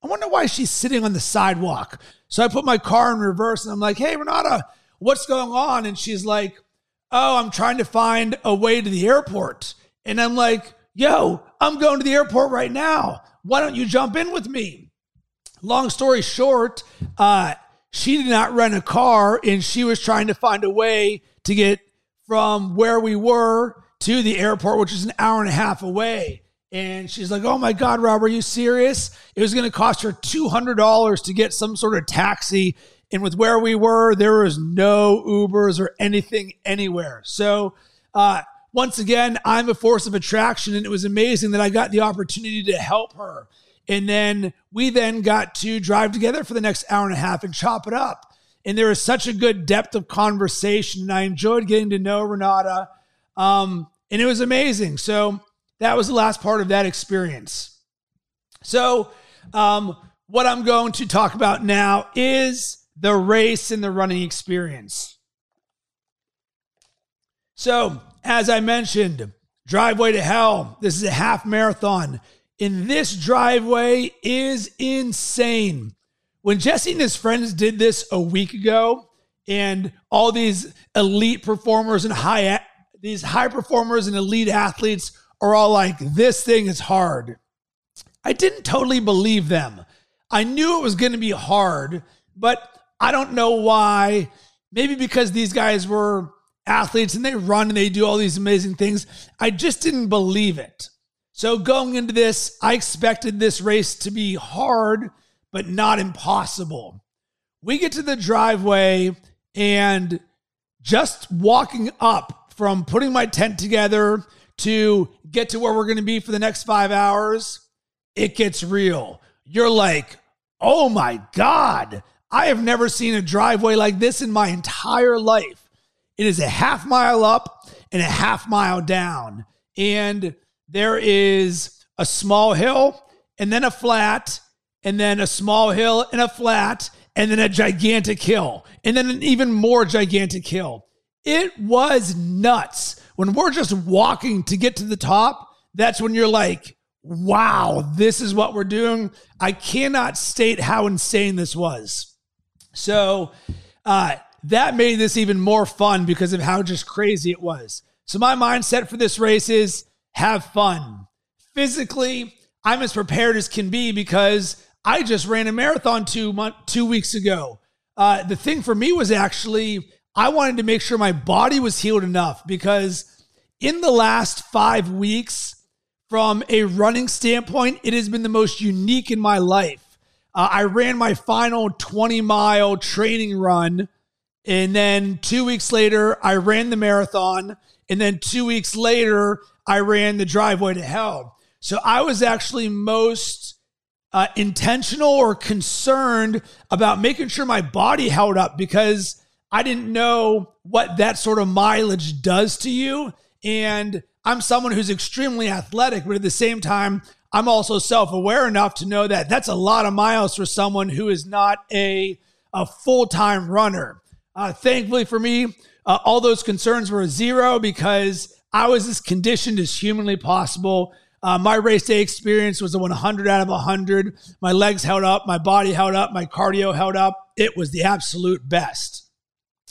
I wonder why she's sitting on the sidewalk. So I put my car in reverse, and I'm like, Hey, Renata what's going on? And she's like, oh, I'm trying to find a way to the airport. And I'm like, yo, I'm going to the airport right now. Why don't you jump in with me? Long story short, uh, she did not rent a car and she was trying to find a way to get from where we were to the airport, which is an hour and a half away. And she's like, Oh my God, Rob, are you serious? It was going to cost her $200 to get some sort of taxi and with where we were, there was no Ubers or anything anywhere. So, uh, once again, I'm a force of attraction, and it was amazing that I got the opportunity to help her. And then we then got to drive together for the next hour and a half and chop it up. And there was such a good depth of conversation, and I enjoyed getting to know Renata. Um, and it was amazing. So that was the last part of that experience. So, um, what I'm going to talk about now is the race and the running experience. So, as I mentioned, Driveway to Hell, this is a half marathon. in this driveway is insane. When Jesse and his friends did this a week ago, and all these elite performers and high these high performers and elite athletes are all like, this thing is hard. I didn't totally believe them. I knew it was going to be hard, but I don't know why. Maybe because these guys were athletes and they run and they do all these amazing things. I just didn't believe it. So going into this, I expected this race to be hard, but not impossible. We get to the driveway and just walking up from putting my tent together to get to where we're going to be for the next five hours, it gets real. You're like, oh my God, I have never seen a driveway like this in my entire life. It is a half mile up and a half mile down. And there is a small hill and then a flat and then a small hill and a flat and then a gigantic hill and then an even more gigantic hill. It was nuts. When we're just walking to get to the top, that's when you're like, wow, this is what we're doing. I cannot state how insane this was. So uh, that made this even more fun because of how just crazy it was. So my mindset for this race is have fun. Physically, I'm as prepared as can be because I just ran a marathon two month, two weeks ago. Uh, the thing for me was actually I wanted to make sure my body was healed enough because in the last five weeks, from a running standpoint, it has been the most unique in my life. Uh, I ran my final 20 mile training run. And then two weeks later, I ran the marathon. And then two weeks later, I ran the driveway to hell. So I was actually most uh, intentional or concerned about making sure my body held up because I didn't know what that sort of mileage does to you. And I'm someone who's extremely athletic, but at the same time, I'm also self aware enough to know that that's a lot of miles for someone who is not a, a full time runner. Uh, thankfully for me, uh, all those concerns were zero because I was as conditioned as humanly possible. Uh, my race day experience was a 100 out of 100. My legs held up, my body held up, my cardio held up. It was the absolute best.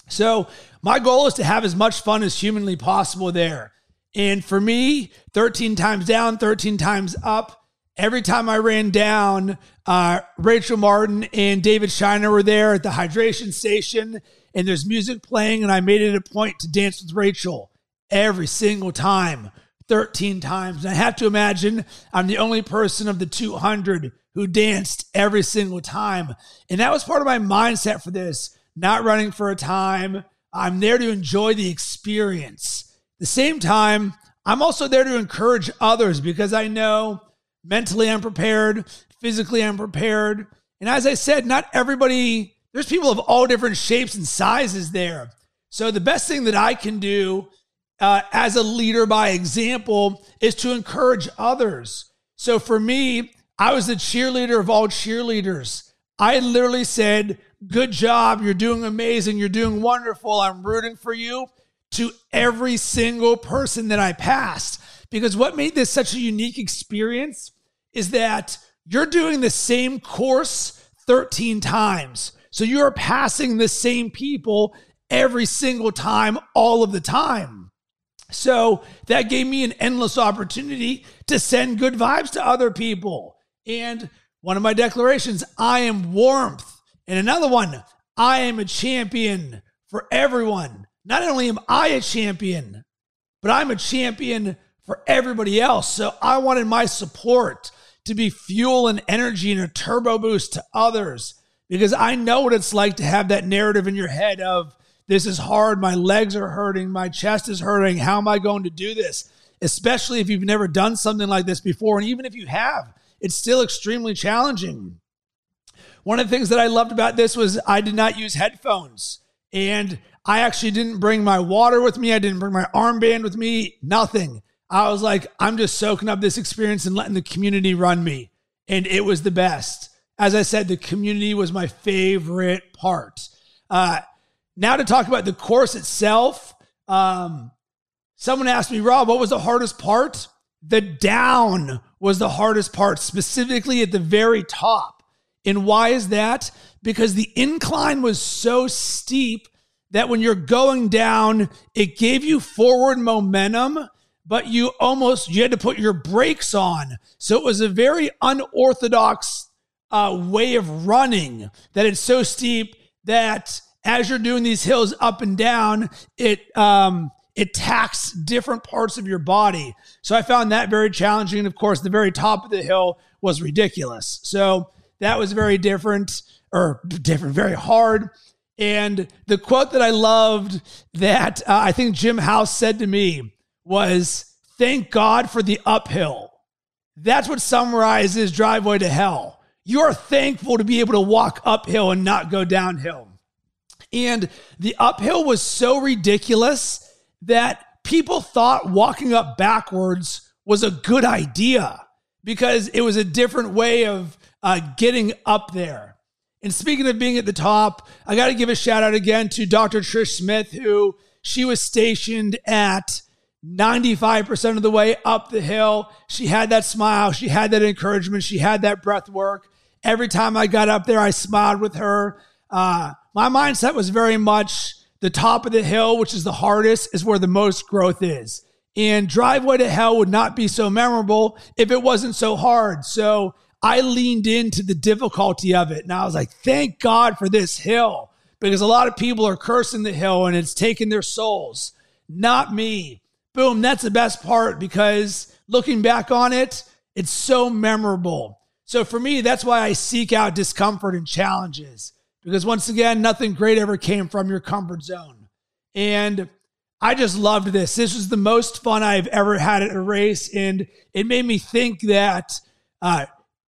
So, my goal is to have as much fun as humanly possible there. And for me, 13 times down, 13 times up. Every time I ran down, uh, Rachel Martin and David Shiner were there at the hydration station, and there's music playing, and I made it a point to dance with Rachel every single time, 13 times. And I have to imagine I'm the only person of the 200 who danced every single time. And that was part of my mindset for this, not running for a time. I'm there to enjoy the experience. The same time, I'm also there to encourage others because I know mentally I'm prepared, physically I'm prepared. And as I said, not everybody, there's people of all different shapes and sizes there. So the best thing that I can do uh, as a leader by example is to encourage others. So for me, I was the cheerleader of all cheerleaders. I literally said, Good job. You're doing amazing. You're doing wonderful. I'm rooting for you to every single person that I passed. Because what made this such a unique experience is that you're doing the same course 13 times. So you're passing the same people every single time, all of the time. So that gave me an endless opportunity to send good vibes to other people. And one of my declarations, I am warmth. And another one, I am a champion for everyone. Not only am I a champion, but I'm a champion for everybody else. So I wanted my support to be fuel and energy and a turbo boost to others because I know what it's like to have that narrative in your head of this is hard, my legs are hurting, my chest is hurting. How am I going to do this? Especially if you've never done something like this before. And even if you have, it's still extremely challenging. One of the things that I loved about this was I did not use headphones. And I actually didn't bring my water with me. I didn't bring my armband with me, nothing. I was like, I'm just soaking up this experience and letting the community run me. And it was the best. As I said, the community was my favorite part. Uh, now to talk about the course itself. Um, someone asked me, Rob, what was the hardest part? the down was the hardest part, specifically at the very top. And why is that? Because the incline was so steep that when you're going down, it gave you forward momentum, but you almost you had to put your brakes on. So it was a very unorthodox uh, way of running that it's so steep that as you're doing these hills up and down, it um, it taxes different parts of your body. So I found that very challenging. And of course, the very top of the hill was ridiculous. So that was very different or different, very hard. And the quote that I loved that uh, I think Jim House said to me was, Thank God for the uphill. That's what summarizes Driveway to Hell. You're thankful to be able to walk uphill and not go downhill. And the uphill was so ridiculous that people thought walking up backwards was a good idea because it was a different way of uh, getting up there. And speaking of being at the top, I got to give a shout out again to Dr. Trish Smith, who she was stationed at 95% of the way up the hill. She had that smile, she had that encouragement, she had that breath work. Every time I got up there, I smiled with her. Uh, my mindset was very much the top of the hill, which is the hardest, is where the most growth is. And driveway to hell would not be so memorable if it wasn't so hard. So I leaned into the difficulty of it. And I was like, thank God for this hill because a lot of people are cursing the hill and it's taking their souls. Not me. Boom. That's the best part because looking back on it, it's so memorable. So for me, that's why I seek out discomfort and challenges because once again, nothing great ever came from your comfort zone. And I just loved this. This was the most fun I've ever had at a race. And it made me think that uh,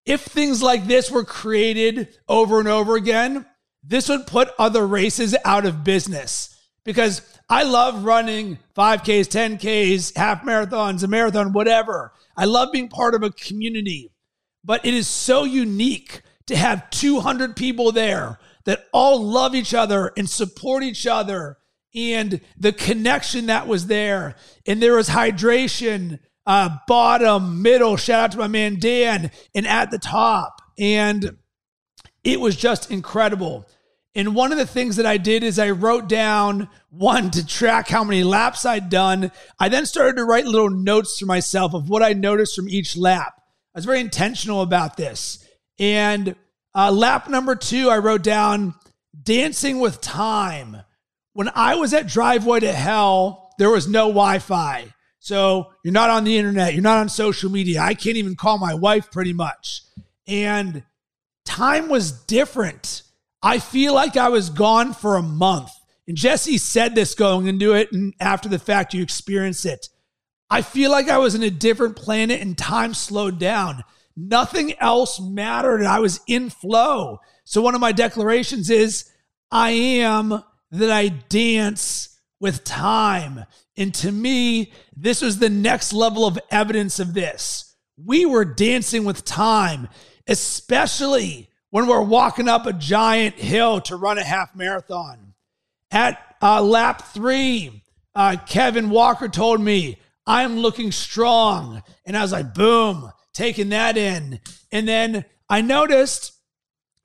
if things like this were created over and over again, this would put other races out of business because I love running 5Ks, 10Ks, half marathons, a marathon, whatever. I love being part of a community, but it is so unique to have 200 people there that all love each other and support each other and the connection that was there. And there was hydration, uh, bottom, middle. Shout out to my man Dan, and at the top. And it was just incredible. And one of the things that I did is I wrote down one to track how many laps I'd done. I then started to write little notes for myself of what I noticed from each lap. I was very intentional about this. And uh, lap number two, I wrote down dancing with time. When I was at Driveway to Hell, there was no Wi Fi. So you're not on the internet, you're not on social media. I can't even call my wife pretty much. And time was different. I feel like I was gone for a month. And Jesse said this going into it, and after the fact, you experience it. I feel like I was in a different planet and time slowed down. Nothing else mattered. And I was in flow. So one of my declarations is I am that I dance with time. And to me, this was the next level of evidence of this. We were dancing with time, especially when we're walking up a giant hill to run a half marathon. At uh, lap three, uh, Kevin Walker told me, I'm looking strong. And I was like, boom, taking that in. And then I noticed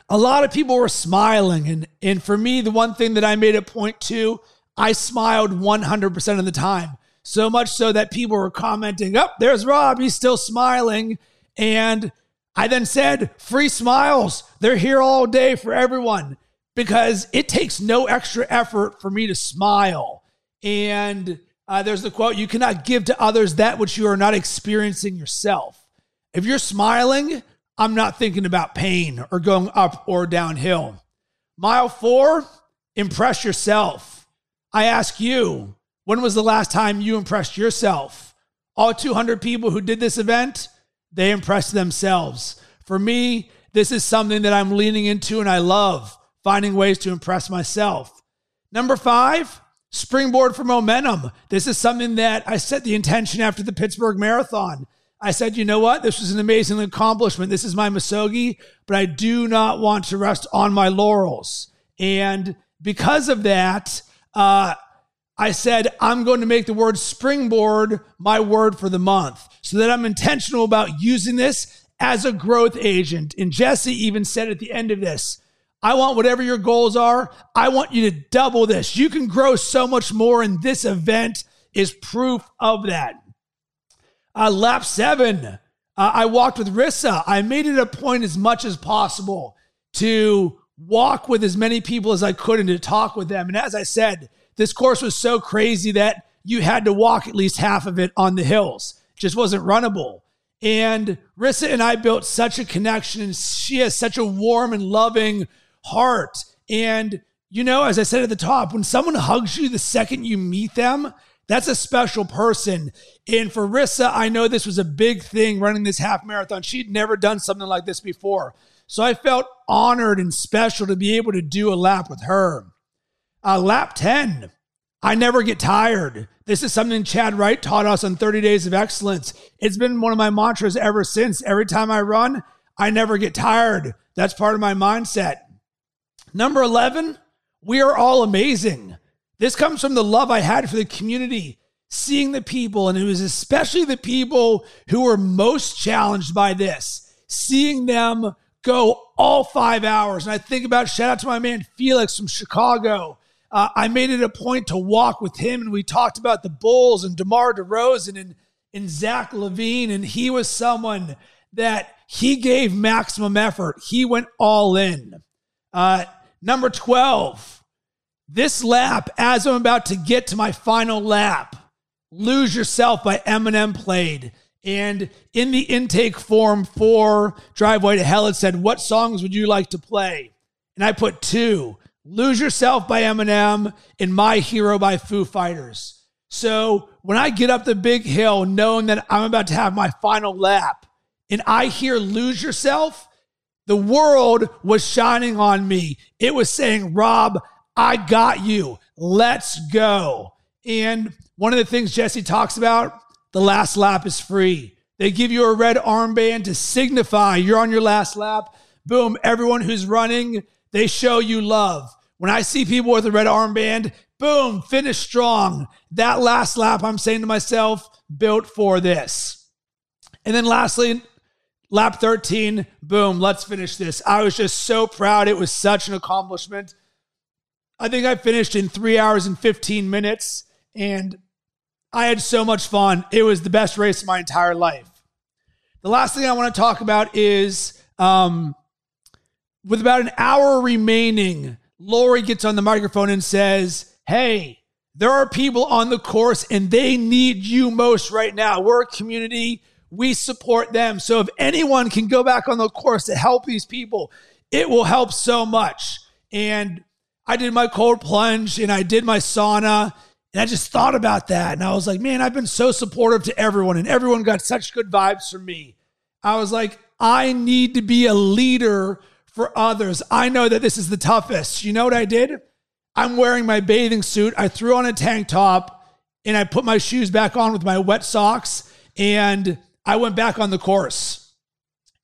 a lot of people were smiling. And, and for me, the one thing that I made a point to, I smiled 100% of the time. So much so that people were commenting, up oh, there's Rob, he's still smiling. And I then said, free smiles. They're here all day for everyone because it takes no extra effort for me to smile. And uh, there's the quote, you cannot give to others that which you are not experiencing yourself. If you're smiling, I'm not thinking about pain or going up or downhill. Mile four, impress yourself. I ask you, when was the last time you impressed yourself? All 200 people who did this event, they impressed themselves. For me, this is something that I'm leaning into and I love finding ways to impress myself. Number five, springboard for momentum. This is something that I set the intention after the Pittsburgh Marathon. I said, you know what? This was an amazing accomplishment. This is my Misogi, but I do not want to rest on my laurels. And because of that, uh, I said, I'm going to make the word springboard my word for the month so that I'm intentional about using this as a growth agent. And Jesse even said at the end of this, I want whatever your goals are, I want you to double this. You can grow so much more, and this event is proof of that. Uh, lap seven, uh, I walked with Rissa. I made it a point as much as possible to walk with as many people as I could and to talk with them. And as I said, this course was so crazy that you had to walk at least half of it on the hills. It just wasn't runnable. And Rissa and I built such a connection, and she has such a warm and loving heart. And, you know, as I said at the top, when someone hugs you the second you meet them, that's a special person. And for Rissa, I know this was a big thing running this half marathon. She'd never done something like this before. So I felt honored and special to be able to do a lap with her. Uh, lap 10, I never get tired. This is something Chad Wright taught us on 30 Days of Excellence. It's been one of my mantras ever since. Every time I run, I never get tired. That's part of my mindset. Number 11, we are all amazing. This comes from the love I had for the community, seeing the people, and it was especially the people who were most challenged by this, seeing them go all five hours. And I think about shout out to my man Felix from Chicago. Uh, I made it a point to walk with him, and we talked about the Bulls and DeMar DeRozan and, and Zach LaVine, And he was someone that he gave maximum effort. He went all in. Uh, number 12, this lap, as I'm about to get to my final lap, Lose Yourself by Eminem played. And in the intake form for Driveway to Hell, it said, What songs would you like to play? And I put two Lose Yourself by Eminem and My Hero by Foo Fighters. So when I get up the big hill, knowing that I'm about to have my final lap, and I hear Lose Yourself, the world was shining on me. It was saying, Rob, I got you. Let's go. And one of the things Jesse talks about the last lap is free. They give you a red armband to signify you're on your last lap. Boom, everyone who's running, they show you love. When I see people with a red armband, boom, finish strong. That last lap, I'm saying to myself, built for this. And then lastly, lap 13, boom, let's finish this. I was just so proud. It was such an accomplishment. I think I finished in three hours and 15 minutes. And I had so much fun. It was the best race of my entire life. The last thing I want to talk about is um, with about an hour remaining, Lori gets on the microphone and says, Hey, there are people on the course and they need you most right now. We're a community. We support them. So if anyone can go back on the course to help these people, it will help so much. And I did my cold plunge and I did my sauna and I just thought about that. And I was like, man, I've been so supportive to everyone, and everyone got such good vibes from me. I was like, I need to be a leader for others. I know that this is the toughest. You know what I did? I'm wearing my bathing suit. I threw on a tank top and I put my shoes back on with my wet socks and I went back on the course.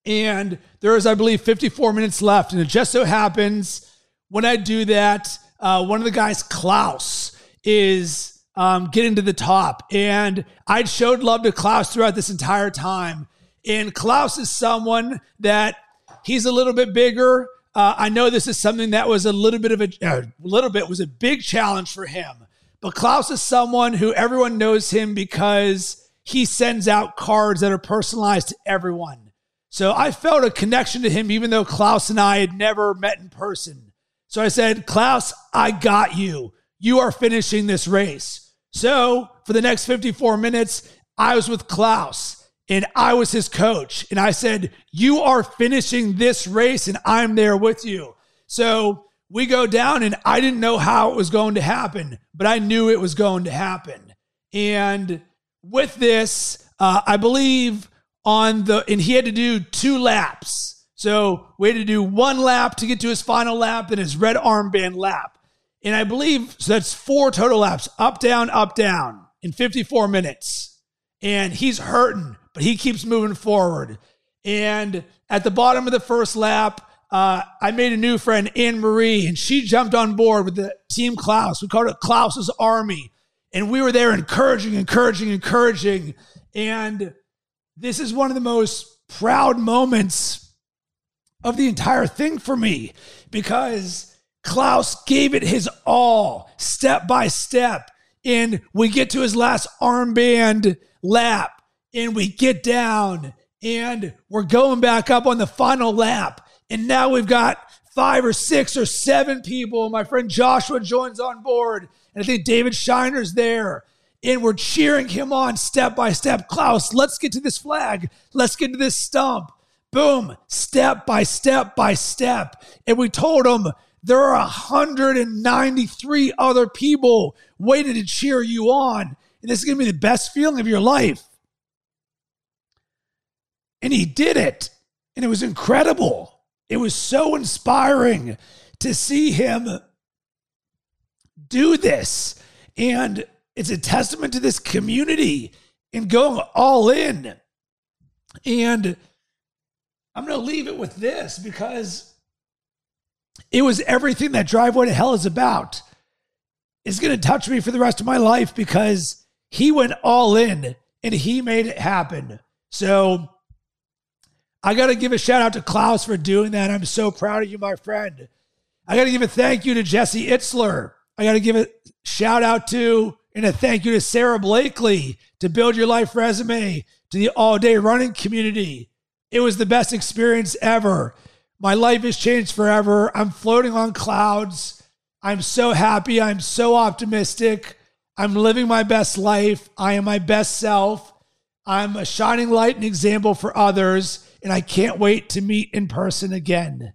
And there is, I believe, 54 minutes left. And it just so happens when I do that, uh, one of the guys, Klaus, is um, getting to the top. And I'd showed love to Klaus throughout this entire time. And Klaus is someone that he's a little bit bigger. Uh, I know this is something that was a little bit of a, a little bit was a big challenge for him. But Klaus is someone who everyone knows him because he sends out cards that are personalized to everyone. So I felt a connection to him, even though Klaus and I had never met in person. So I said, Klaus, I got you you are finishing this race. So for the next 54 minutes, I was with Klaus and I was his coach. And I said, You are finishing this race and I'm there with you. So we go down and I didn't know how it was going to happen, but I knew it was going to happen. And with this, uh, I believe on the, and he had to do two laps. So we had to do one lap to get to his final lap, and his red armband lap. And I believe so that's four total laps up, down, up, down in 54 minutes. And he's hurting, but he keeps moving forward. And at the bottom of the first lap, uh, I made a new friend, Anne Marie, and she jumped on board with the team Klaus. We called it Klaus's Army. And we were there encouraging, encouraging, encouraging. And this is one of the most proud moments of the entire thing for me because Klaus gave it his all, step by step. And we get to his last armband lap and we get down and we're going back up on the final lap. And now we've got five or six or seven people. My friend Joshua joins on board. And I think David Shiner's there. And we're cheering him on step by step. Klaus, let's get to this flag. Let's get to this stump. Boom, step by step by step. And we told him there are 193 other people waiting to cheer you on. And this is going to be the best feeling of your life. And he did it. And it was incredible. It was so inspiring to see him do this. And it's a testament to this community and going all in. And I'm going to leave it with this because it was everything that Driveway to Hell is about. It's going to touch me for the rest of my life because he went all in and he made it happen. So I got to give a shout out to Klaus for doing that. I'm so proud of you, my friend. I got to give a thank you to Jesse Itzler. I got to give a shout out to and a thank you to Sara Blakely to build your life resume to the all day running community. It was the best experience ever. My life has changed forever. I'm floating on clouds. I'm so happy. I'm so optimistic. I'm living my best life. I am my best self. I'm a shining light and example for others and I can't wait to meet in person again.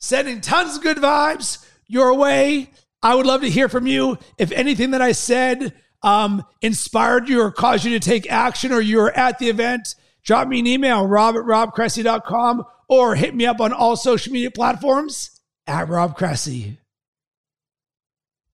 Sending tons of good vibes your way. I would love to hear from you. If anything that I said um, inspired you or caused you to take action or you're at the event, drop me an email, rob at robcressy.com or hit me up on all social media platforms at Rob Cressy.